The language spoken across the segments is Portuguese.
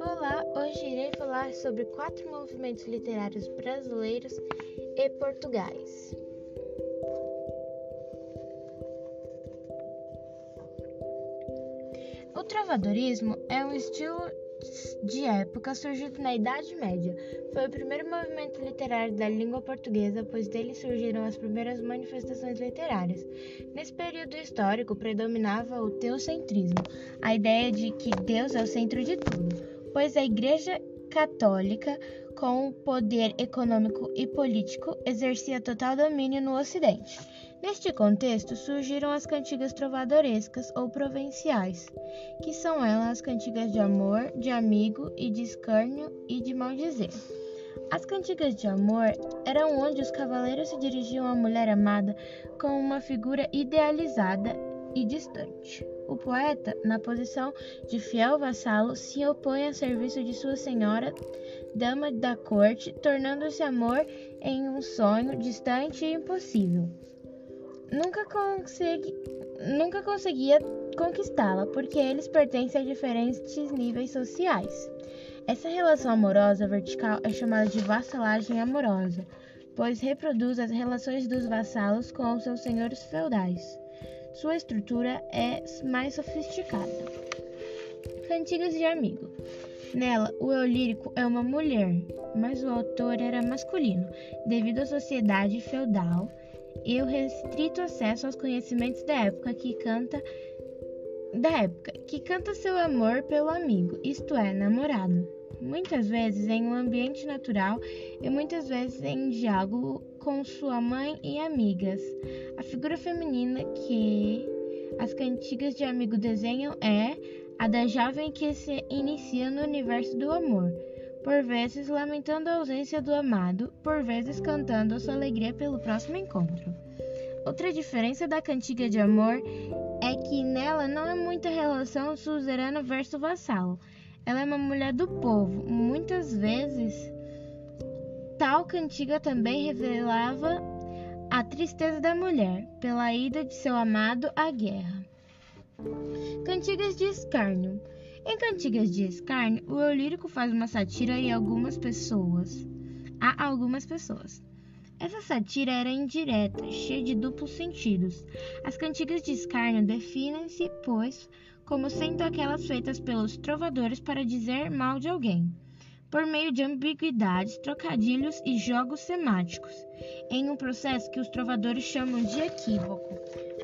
Olá, hoje irei falar sobre quatro movimentos literários brasileiros e portugais. O trovadorismo é um estilo de época surgido na Idade Média. Foi o primeiro movimento literário da língua portuguesa, pois dele surgiram as primeiras manifestações literárias. Nesse período histórico predominava o teocentrismo, a ideia de que Deus é o centro de tudo, pois a Igreja Católica, com o poder econômico e político, exercia total domínio no Ocidente. Neste contexto surgiram as cantigas trovadorescas ou provinciais, que são elas as cantigas de amor, de amigo e de escárnio e de maldizer. As cantigas de amor eram onde os cavaleiros se dirigiam à mulher amada com uma figura idealizada e distante. O poeta, na posição de fiel vassalo, se opõe a serviço de sua senhora, dama da corte, tornando-se amor em um sonho distante e impossível nunca, consegui, nunca conseguia conquistá-la, porque eles pertencem a diferentes níveis sociais. Essa relação amorosa vertical é chamada de vassalagem amorosa, pois reproduz as relações dos vassalos com seus senhores feudais. Sua estrutura é mais sofisticada. Cantigas de amigo. Nela, o eu lírico é uma mulher, mas o autor era masculino, devido à sociedade feudal e o restrito acesso aos conhecimentos da época que canta da época que canta seu amor pelo amigo, isto é, namorado. Muitas vezes em um ambiente natural e muitas vezes em diálogo com sua mãe e amigas. A figura feminina que as cantigas de amigo desenham é a da jovem que se inicia no universo do amor por vezes lamentando a ausência do amado, por vezes cantando a sua alegria pelo próximo encontro. Outra diferença da cantiga de amor é que nela não é muita relação suzerano versus vassalo. Ela é uma mulher do povo. Muitas vezes, tal cantiga também revelava a tristeza da mulher pela ida de seu amado à guerra. Cantigas de escárnio. Em Cantigas de Escárnio, o eu lírico faz uma sátira a algumas pessoas. A algumas pessoas. Essa sátira era indireta, cheia de duplos sentidos. As cantigas de escárnio definem-se, pois, como sendo aquelas feitas pelos trovadores para dizer mal de alguém, por meio de ambiguidades, trocadilhos e jogos semáticos, em um processo que os trovadores chamam de equívoco.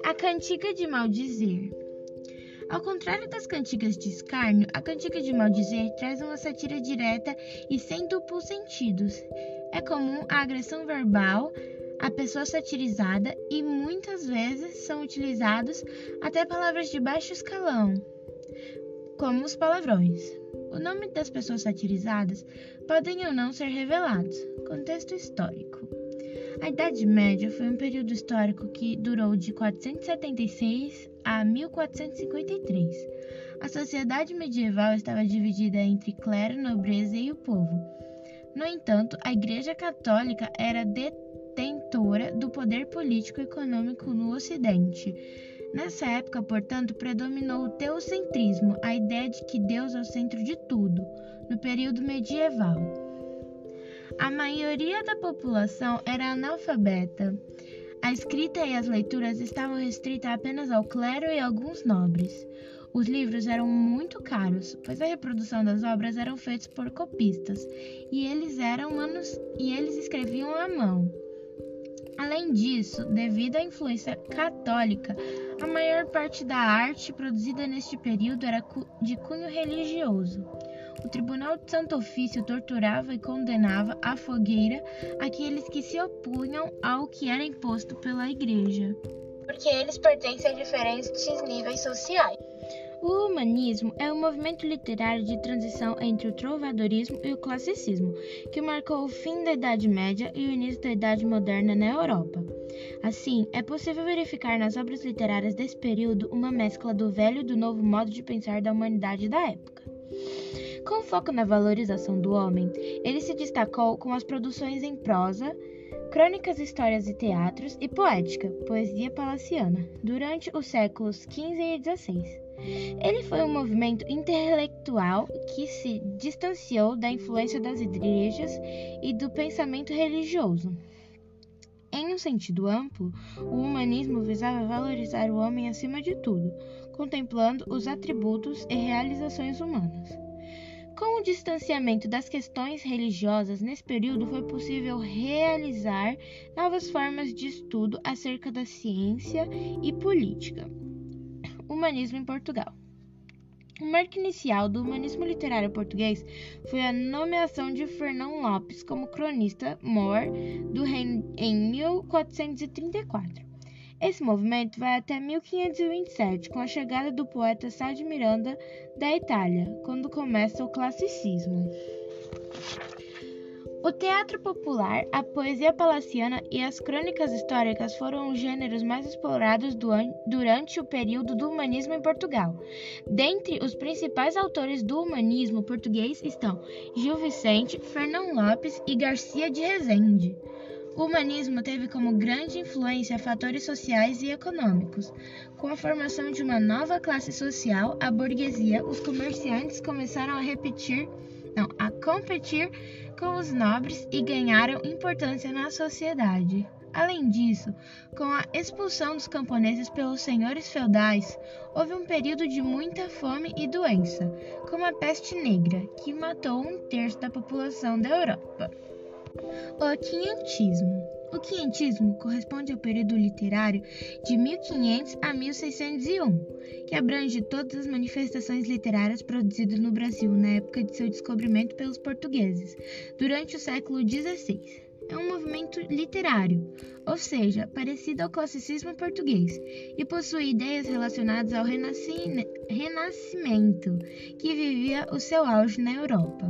A cantiga de maldizer ao contrário das cantigas de escárnio, a cantiga de maldizer traz uma sátira direta e sem duplos sentidos. É comum a agressão verbal à pessoa satirizada e muitas vezes são utilizados até palavras de baixo escalão, como os palavrões. O nome das pessoas satirizadas podem ou não ser revelados. Contexto histórico. A Idade Média foi um período histórico que durou de 476 a 1453. A sociedade medieval estava dividida entre clero, nobreza e o povo. No entanto, a Igreja Católica era detentora do poder político e econômico no Ocidente. Nessa época, portanto, predominou o teocentrismo, a ideia de que Deus é o centro de tudo, no período medieval. A maioria da população era analfabeta. A escrita e as leituras estavam restritas apenas ao clero e alguns nobres. Os livros eram muito caros, pois a reprodução das obras eram feitas por copistas, e eles eram manus... e eles escreviam à mão. Além disso, devido à influência católica, a maior parte da arte produzida neste período era de cunho religioso. O Tribunal de Santo Ofício torturava e condenava à fogueira aqueles que se opunham ao que era imposto pela Igreja, porque eles pertencem a diferentes níveis sociais. O humanismo é um movimento literário de transição entre o trovadorismo e o classicismo, que marcou o fim da Idade Média e o início da Idade Moderna na Europa. Assim, é possível verificar nas obras literárias desse período uma mescla do velho e do novo modo de pensar da humanidade da época. Com foco na valorização do homem, ele se destacou com as produções em prosa, crônicas, histórias e teatros e poética, poesia palaciana, durante os séculos XV e XVI. Ele foi um movimento intelectual que se distanciou da influência das igrejas e do pensamento religioso. Em um sentido amplo, o humanismo visava valorizar o homem acima de tudo, contemplando os atributos e realizações humanas. Distanciamento das questões religiosas, nesse período foi possível realizar novas formas de estudo acerca da ciência e política. Humanismo em Portugal. O marco inicial do humanismo literário português foi a nomeação de Fernão Lopes como cronista mor do reino em 1434. Esse movimento vai até 1527, com a chegada do poeta Sá de Miranda da Itália, quando começa o classicismo. O teatro popular, a poesia palaciana e as crônicas históricas foram os gêneros mais explorados durante o período do humanismo em Portugal. Dentre os principais autores do humanismo português estão Gil Vicente, Fernão Lopes e Garcia de Rezende. O humanismo teve como grande influência fatores sociais e econômicos. Com a formação de uma nova classe social, a burguesia, os comerciantes começaram a repetir, não, a competir com os nobres e ganharam importância na sociedade. Além disso, com a expulsão dos camponeses pelos senhores feudais, houve um período de muita fome e doença, como a peste negra, que matou um terço da população da Europa. O quinhentismo. O quinhentismo corresponde ao período literário de 1500 a 1601, que abrange todas as manifestações literárias produzidas no Brasil na época de seu descobrimento pelos portugueses, durante o século XVI. É um movimento literário, ou seja, parecido ao classicismo português, e possui ideias relacionadas ao renascimento, que vivia o seu auge na Europa.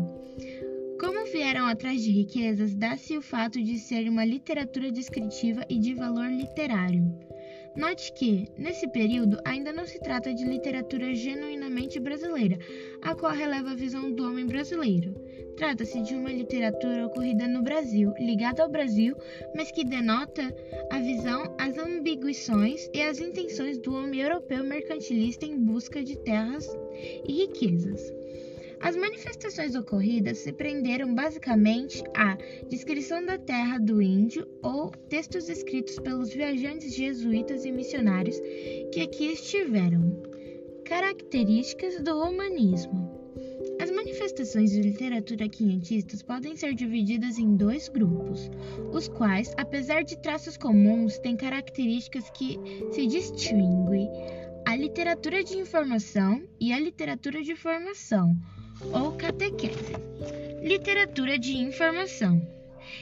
Vieram atrás de riquezas, dá-se o fato de ser uma literatura descritiva e de valor literário. Note que, nesse período, ainda não se trata de literatura genuinamente brasileira, a qual releva a visão do homem brasileiro. Trata-se de uma literatura ocorrida no Brasil, ligada ao Brasil, mas que denota a visão, as ambiguições e as intenções do homem europeu mercantilista em busca de terras e riquezas. As manifestações ocorridas se prenderam basicamente à descrição da terra do índio ou textos escritos pelos viajantes jesuítas e missionários que aqui estiveram. Características do humanismo. As manifestações de literatura quinhentistas podem ser divididas em dois grupos, os quais, apesar de traços comuns, têm características que se distinguem: a literatura de informação e a literatura de formação, ou catequese. Literatura de informação.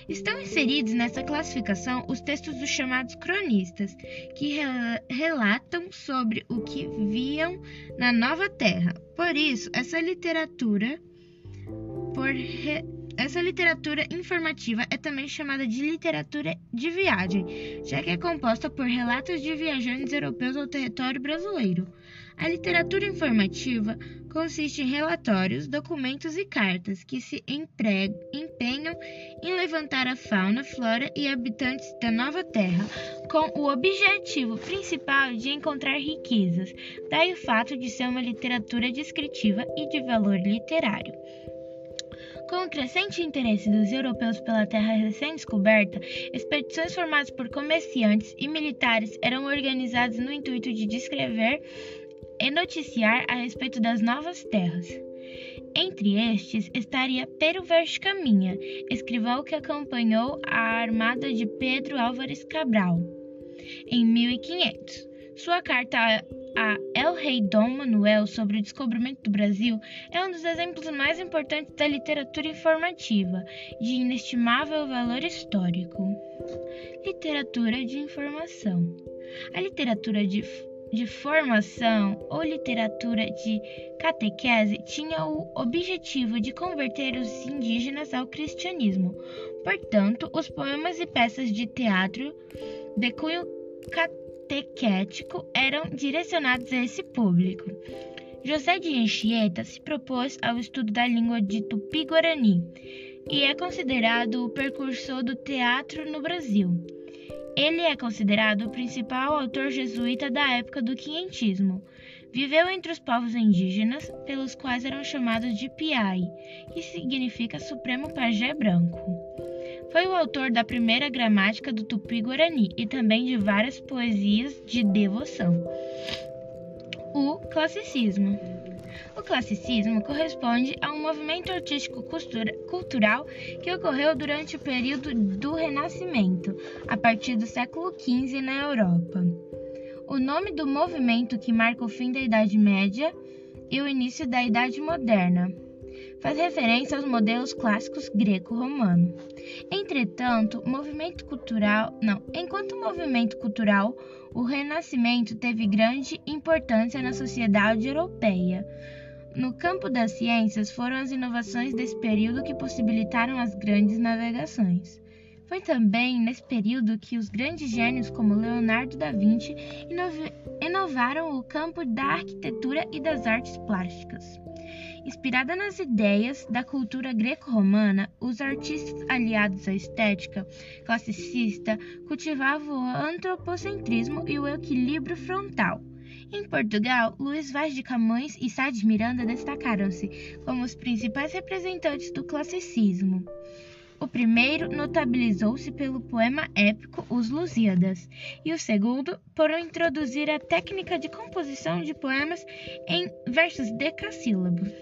Estão inseridos nessa classificação os textos dos chamados cronistas, que relatam sobre o que viam na Nova Terra. Por isso, essa literatura por essa literatura informativa é também chamada de literatura de viagem, já que é composta por relatos de viajantes europeus ao território brasileiro. A literatura informativa consiste em relatórios, documentos e cartas que se empenham em levantar a fauna, flora e habitantes da nova terra, com o objetivo principal de encontrar riquezas, daí o fato de ser uma literatura descritiva e de valor literário. Com o crescente interesse dos europeus pela terra recém-descoberta, expedições formadas por comerciantes e militares eram organizadas no intuito de descrever e noticiar a respeito das novas terras. Entre estes estaria Pero Verde Caminha, escrivão que acompanhou a armada de Pedro Álvares Cabral em 1500. Sua carta a El Rei Dom Manuel sobre o descobrimento do Brasil é um dos exemplos mais importantes da literatura informativa, de inestimável valor histórico. Literatura de informação. A literatura de de formação ou literatura de catequese tinha o objetivo de converter os indígenas ao cristianismo. Portanto, os poemas e peças de teatro de cunho catequético eram direcionados a esse público. José de Anchieta se propôs ao estudo da língua de Tupi-Guarani, e é considerado o precursor do teatro no Brasil. Ele é considerado o principal autor jesuíta da época do quinhentismo. Viveu entre os povos indígenas, pelos quais eram chamados de Piai, que significa Supremo Pajé Branco. Foi o autor da primeira gramática do Tupi-Guarani e também de várias poesias de devoção. O classicismo. O classicismo corresponde a um movimento artístico cultural que ocorreu durante o período do Renascimento, a partir do século XV na Europa. O nome do movimento que marca o fim da Idade Média e o início da Idade Moderna faz referência aos modelos clássicos greco-romano. Entretanto, movimento cultural, não, enquanto movimento cultural, o Renascimento teve grande importância na sociedade europeia. No campo das ciências, foram as inovações desse período que possibilitaram as grandes navegações. Foi também nesse período que os grandes gênios como Leonardo da Vinci inovaram o campo da arquitetura e das artes plásticas. Inspirada nas ideias da cultura greco-romana, os artistas aliados à estética classicista cultivavam o antropocentrismo e o equilíbrio frontal. Em Portugal, Luís Vaz de Camões e Sá de Miranda destacaram-se como os principais representantes do classicismo. O primeiro notabilizou-se pelo poema épico Os Lusíadas, e o segundo por introduzir a técnica de composição de poemas em versos decassílabos.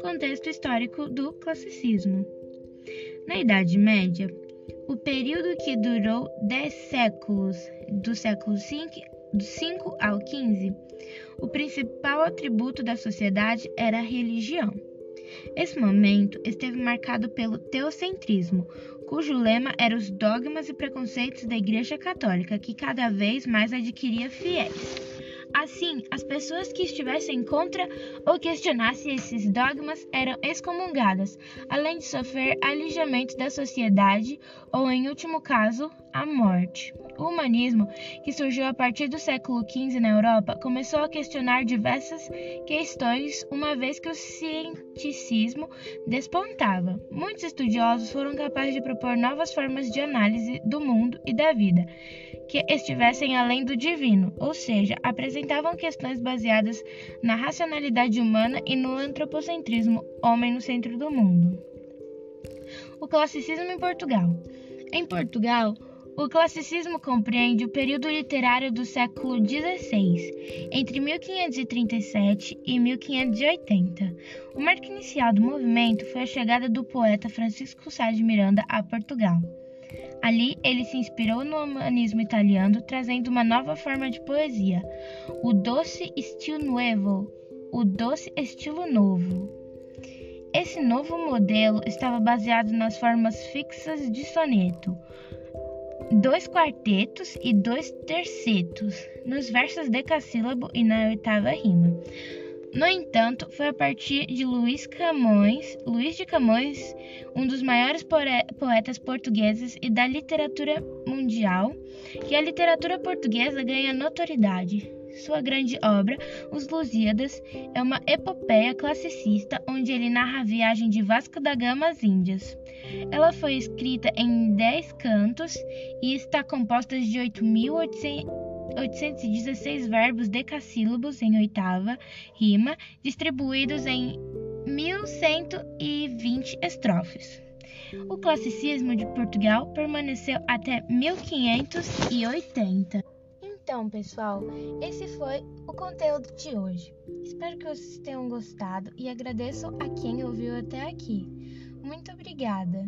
Contexto histórico do classicismo. Na Idade Média, o período que durou dez séculos, do século V, do 5 ao 15, o principal atributo da sociedade era a religião. Esse momento esteve marcado pelo teocentrismo, cujo lema era os dogmas e preconceitos da Igreja Católica, que cada vez mais adquiria fiéis. Assim, as pessoas que estivessem contra ou questionassem esses dogmas eram excomungadas, além de sofrer alijamento da sociedade ou, em último caso, a morte. O humanismo, que surgiu a partir do século XV na Europa, começou a questionar diversas questões, uma vez que o cienticismo despontava. Muitos estudiosos foram capazes de propor novas formas de análise do mundo e da vida que estivessem além do divino, ou seja, apresentavam questões baseadas na racionalidade humana e no antropocentrismo, homem no centro do mundo. O classicismo em Portugal. Em Portugal, o classicismo compreende o período literário do século XVI, entre 1537 e 1580. O marco inicial do movimento foi a chegada do poeta Francisco Sá de Miranda a Portugal. Ali, ele se inspirou no humanismo italiano, trazendo uma nova forma de poesia, o doce estilo nuevo, o doce estilo novo. Esse novo modelo estava baseado nas formas fixas de soneto, dois quartetos e dois tercetos, nos versos decassílabo e na oitava rima. No entanto, foi a partir de Luís Camões, Luís de Camões, um dos maiores poetas portugueses e da literatura mundial, que a literatura portuguesa ganha notoriedade. Sua grande obra, Os Lusíadas, é uma epopeia classicista onde ele narra a viagem de Vasco da Gama às Índias. Ela foi escrita em dez cantos e está composta de 8.816 verbos decassílabos em oitava rima, distribuídos em 1.120 estrofes. O classicismo de Portugal permaneceu até 1580. Então, pessoal, esse foi o conteúdo de hoje. Espero que vocês tenham gostado e agradeço a quem ouviu até aqui. Muito obrigada!